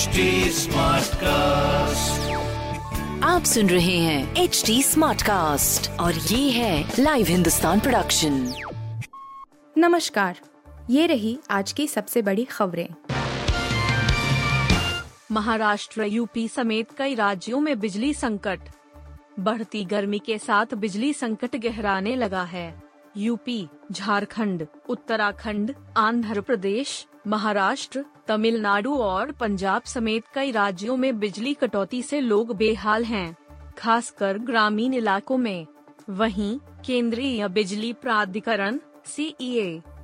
HD cast आप सुन रहे हैं एच डी स्मार्ट कास्ट और ये है लाइव हिंदुस्तान प्रोडक्शन नमस्कार ये रही आज की सबसे बड़ी खबरें। महाराष्ट्र यूपी समेत कई राज्यों में बिजली संकट। बढ़ती गर्मी के साथ बिजली संकट गहराने लगा है। यूपी झारखंड, उत्तराखंड आंध्र प्रदेश महाराष्ट्र तमिलनाडु और पंजाब समेत कई राज्यों में बिजली कटौती से लोग बेहाल हैं, खासकर ग्रामीण इलाकों में। वहीं केंद्रीय बिजली प्राधिकरण सी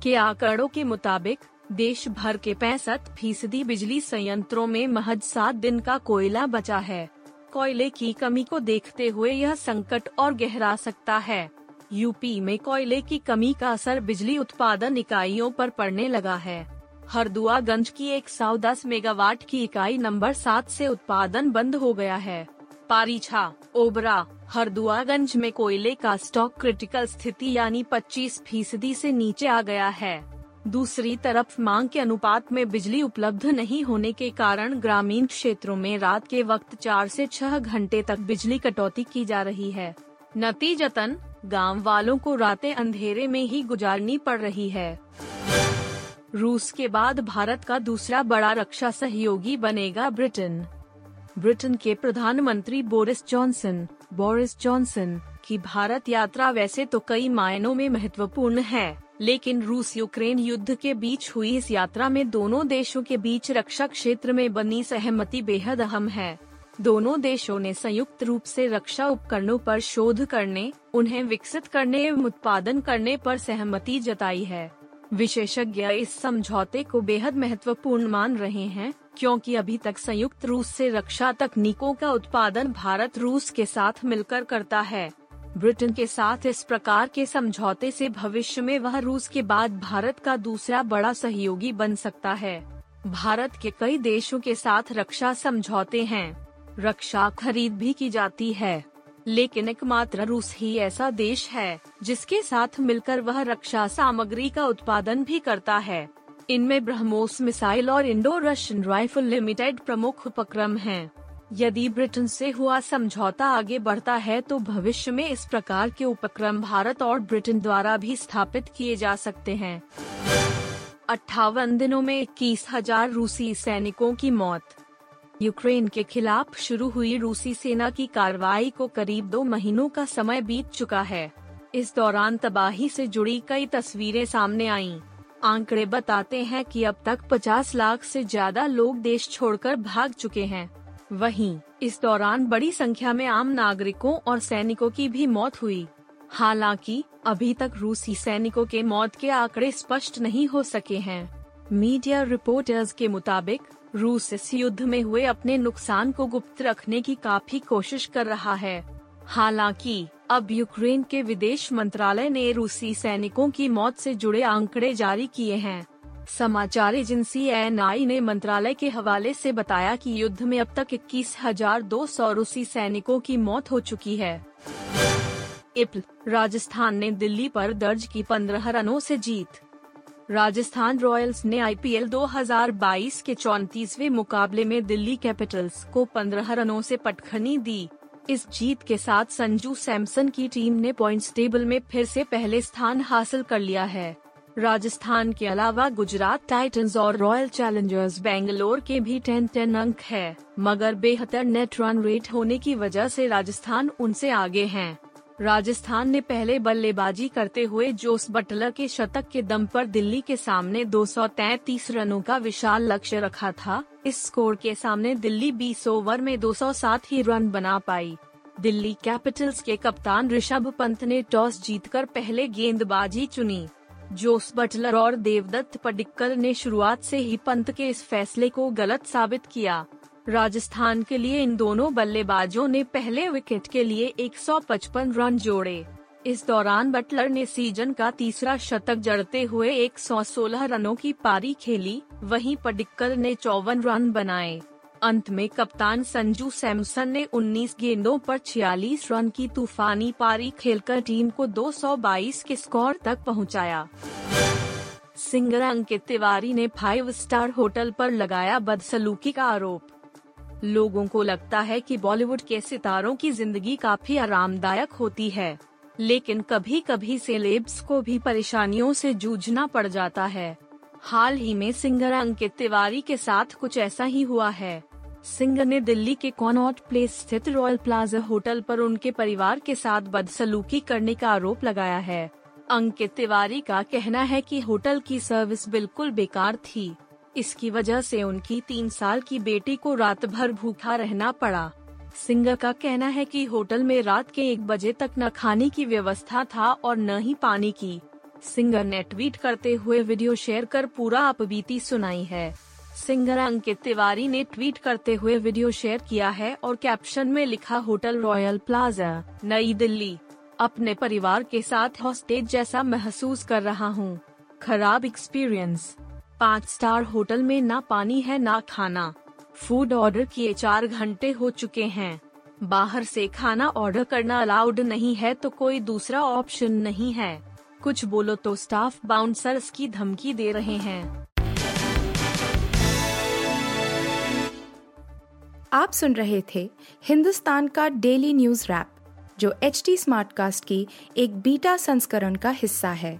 के आंकड़ों के मुताबिक देश भर के पैंसठ फ़ीसदी बिजली संयंत्रों में महज सात दिन का कोयला बचा है। कोयले की कमी को देखते हुए यह संकट और गहरा सकता है। यूपी में कोयले की कमी का असर बिजली उत्पादन इकाइयों पर पड़ने लगा है। हरदुआगंज की 110 मेगावाट की इकाई नंबर सात से उत्पादन बंद हो गया है। पारीछा ओबरा, हरदुआगंज में कोयले का स्टॉक क्रिटिकल स्थिति यानी 25 फ़ीसदी से नीचे आ गया है। दूसरी तरफ़ मांग के अनुपात में बिजली उपलब्ध नहीं होने के कारण ग्रामीण क्षेत्रों में रात के वक्त चार से छह घंटे तक बिजली कटौती की जा रही है। नतीजतन, गाँव वालों को रातें अंधेरे में ही गुजारनी पड़ रही है। रूस के बाद भारत का दूसरा बड़ा रक्षा सहयोगी बनेगा ब्रिटेन। ब्रिटेन के प्रधानमंत्री बोरिस जॉनसन बोरिस जॉनसन की भारत यात्रा वैसे तो कई मायनों में महत्वपूर्ण है, लेकिन रूस यूक्रेन युद्ध के बीच हुई इस यात्रा में दोनों देशों के बीच रक्षा क्षेत्र में बनी सहमति बेहद अहम है। दोनों देशों ने संयुक्त रूप से रक्षा उपकरणों पर शोध करने, उन्हें विकसित करने एवं उत्पादन करने पर सहमति जताई है। विशेषज्ञ इस समझौते को बेहद महत्वपूर्ण मान रहे हैं, क्योंकि अभी तक संयुक्त रूस से रक्षा तकनीकों का उत्पादन भारत रूस के साथ मिलकर करता है। ब्रिटेन के साथ इस प्रकार के समझौते से भविष्य में वह रूस के बाद भारत का दूसरा बड़ा सहयोगी बन सकता है। भारत के कई देशों के साथ रक्षा समझौते हैं। रक्षा खरीद भी की जाती है। लेकिन एकमात्र रूस ही ऐसा देश है, जिसके साथ मिलकर वह रक्षा सामग्री का उत्पादन भी करता है। इनमें ब्रह्मोस मिसाइल और इंडो रशियन राइफल लिमिटेड प्रमुख उपक्रम हैं। यदि ब्रिटेन से हुआ समझौता आगे बढ़ता है तो भविष्य में इस प्रकार के उपक्रम भारत और ब्रिटेन द्वारा भी स्थापित किए जा सकते हैं। अट्ठावन दिनों में इक्कीस हज़ार रूसी सैनिकों की मौत। यूक्रेन के खिलाफ शुरू हुई रूसी सेना की कार्रवाई को करीब दो महीनों का समय बीत चुका है। इस दौरान तबाही से जुड़ी कई तस्वीरें सामने आईं। आंकड़े बताते हैं कि अब तक 50 लाख से ज़्यादा लोग देश छोड़कर भाग चुके हैं। वहीं, इस दौरान बड़ी संख्या में आम नागरिकों और सैनिकों की भी मौत हुई। हालाँकि, अभी तक रूसी सैनिकों के मौत के आंकड़े स्पष्ट नहीं हो सके हैं। मीडिया रिपोर्टर्स के मुताबिक, रूस इस युद्ध में हुए अपने नुकसान को गुप्त रखने की काफ़ी कोशिश कर रहा है। हालाँकि, अब यूक्रेन के विदेश मंत्रालय ने रूसी सैनिकों की मौत से जुड़े आंकड़े जारी किए हैं। समाचार एजेंसी एन ने मंत्रालय के हवाले से बताया कि युद्ध में अब तक इक्कीस हज़ार दो सौ रूसी सैनिकों की मौत हो चुकी है। इप्ल, राजस्थान ने दिल्ली पर दर्ज की पंद्रह रनों से जीत। राजस्थान रॉयल्स ने आईपीएल 2022 के चौतीसवे मुकाबले में दिल्ली कैपिटल्स को 15 रनों से पटखनी दी इस जीत के साथ संजू सैमसन की टीम ने पॉइंट्स टेबल में फिर से पहले स्थान हासिल कर लिया है राजस्थान के अलावा गुजरात टाइटंस और रॉयल चैलेंजर्स बेंगलोर के भी टेन टेन अंक है, मगर बेहतर नेट रन रेट होने की वजह से राजस्थान उनसे आगे हैं। राजस्थान ने पहले बल्लेबाजी करते हुए जोस बटलर के शतक के दम पर दिल्ली के सामने 233 रनों का विशाल लक्ष्य रखा था। इस स्कोर के सामने दिल्ली 20 ओवर में 207 ही रन बना पाई। दिल्ली कैपिटल्स के कप्तान ऋषभ पंत ने टॉस जीतकर पहले गेंदबाजी चुनी। जोस बटलर और देवदत्त पडिक्कल ने शुरुआत से ही पंत के इस फैसले को गलत साबित किया। राजस्थान के लिए इन दोनों बल्लेबाजों ने पहले विकेट के लिए 155 रन जोड़े। इस दौरान बटलर ने सीज़न का तीसरा शतक जड़ते हुए 116 रनों की पारी खेली, वहीं पडिक्कल ने चौवन रन बनाए। अंत में कप्तान संजू सैमसन ने 19 गेंदों पर 46 रन की तूफानी पारी खेलकर टीम को 222 के स्कोर तक पहुँचाया। सिंगर अंकित तिवारी ने फाइव स्टार होटल पर लगाया बदसलूकी का आरोप। लोगों को लगता है कि बॉलीवुड के सितारों की ज़िंदगी काफ़ी आरामदायक होती है। लेकिन कभी कभी सेलेब्स को भी परेशानियों से जूझना पड़ जाता है। हाल ही में सिंगर अंकित तिवारी के साथ कुछ ऐसा ही हुआ है। सिंगर ने दिल्ली के कॉनॉट प्लेस स्थित रॉयल प्लाजा होटल पर उनके परिवार के साथ बदसलूकी करने का आरोप लगाया है। अंकित तिवारी का कहना है कि होटल की सर्विस बिल्कुल बेकार थी। इसकी वजह से उनकी तीन साल की बेटी को रात भर भूखा रहना पड़ा। सिंगर का कहना है कि होटल में रात के एक बजे तक न खाने की व्यवस्था था और न ही पानी की। सिंगर ने ट्वीट करते हुए वीडियो शेयर कर पूरा अपबीती सुनाई है। सिंगर अंकित तिवारी ने ट्वीट करते हुए वीडियो शेयर किया है और कैप्शन में लिखा, होटल रॉयल प्लाजा, नई दिल्ली। अपने परिवार के साथ हॉस्टेज जैसा महसूस कर रहा हूँ। खराब एक्सपीरियंस। पाँच स्टार होटल में ना पानी है, ना खाना। फ़ूड ऑर्डर किए चार घंटे हो चुके हैं। बाहर से खाना ऑर्डर करना अलाउड नहीं है तो कोई दूसरा ऑप्शन नहीं है। कुछ बोलो तो स्टाफ बाउंसर्स की धमकी दे रहे हैं। आप सुन रहे थे हिंदुस्तान का डेली न्यूज़ रैप, जो एच टी स्मार्टकास्ट की एक बीटा संस्करण का हिस्सा है।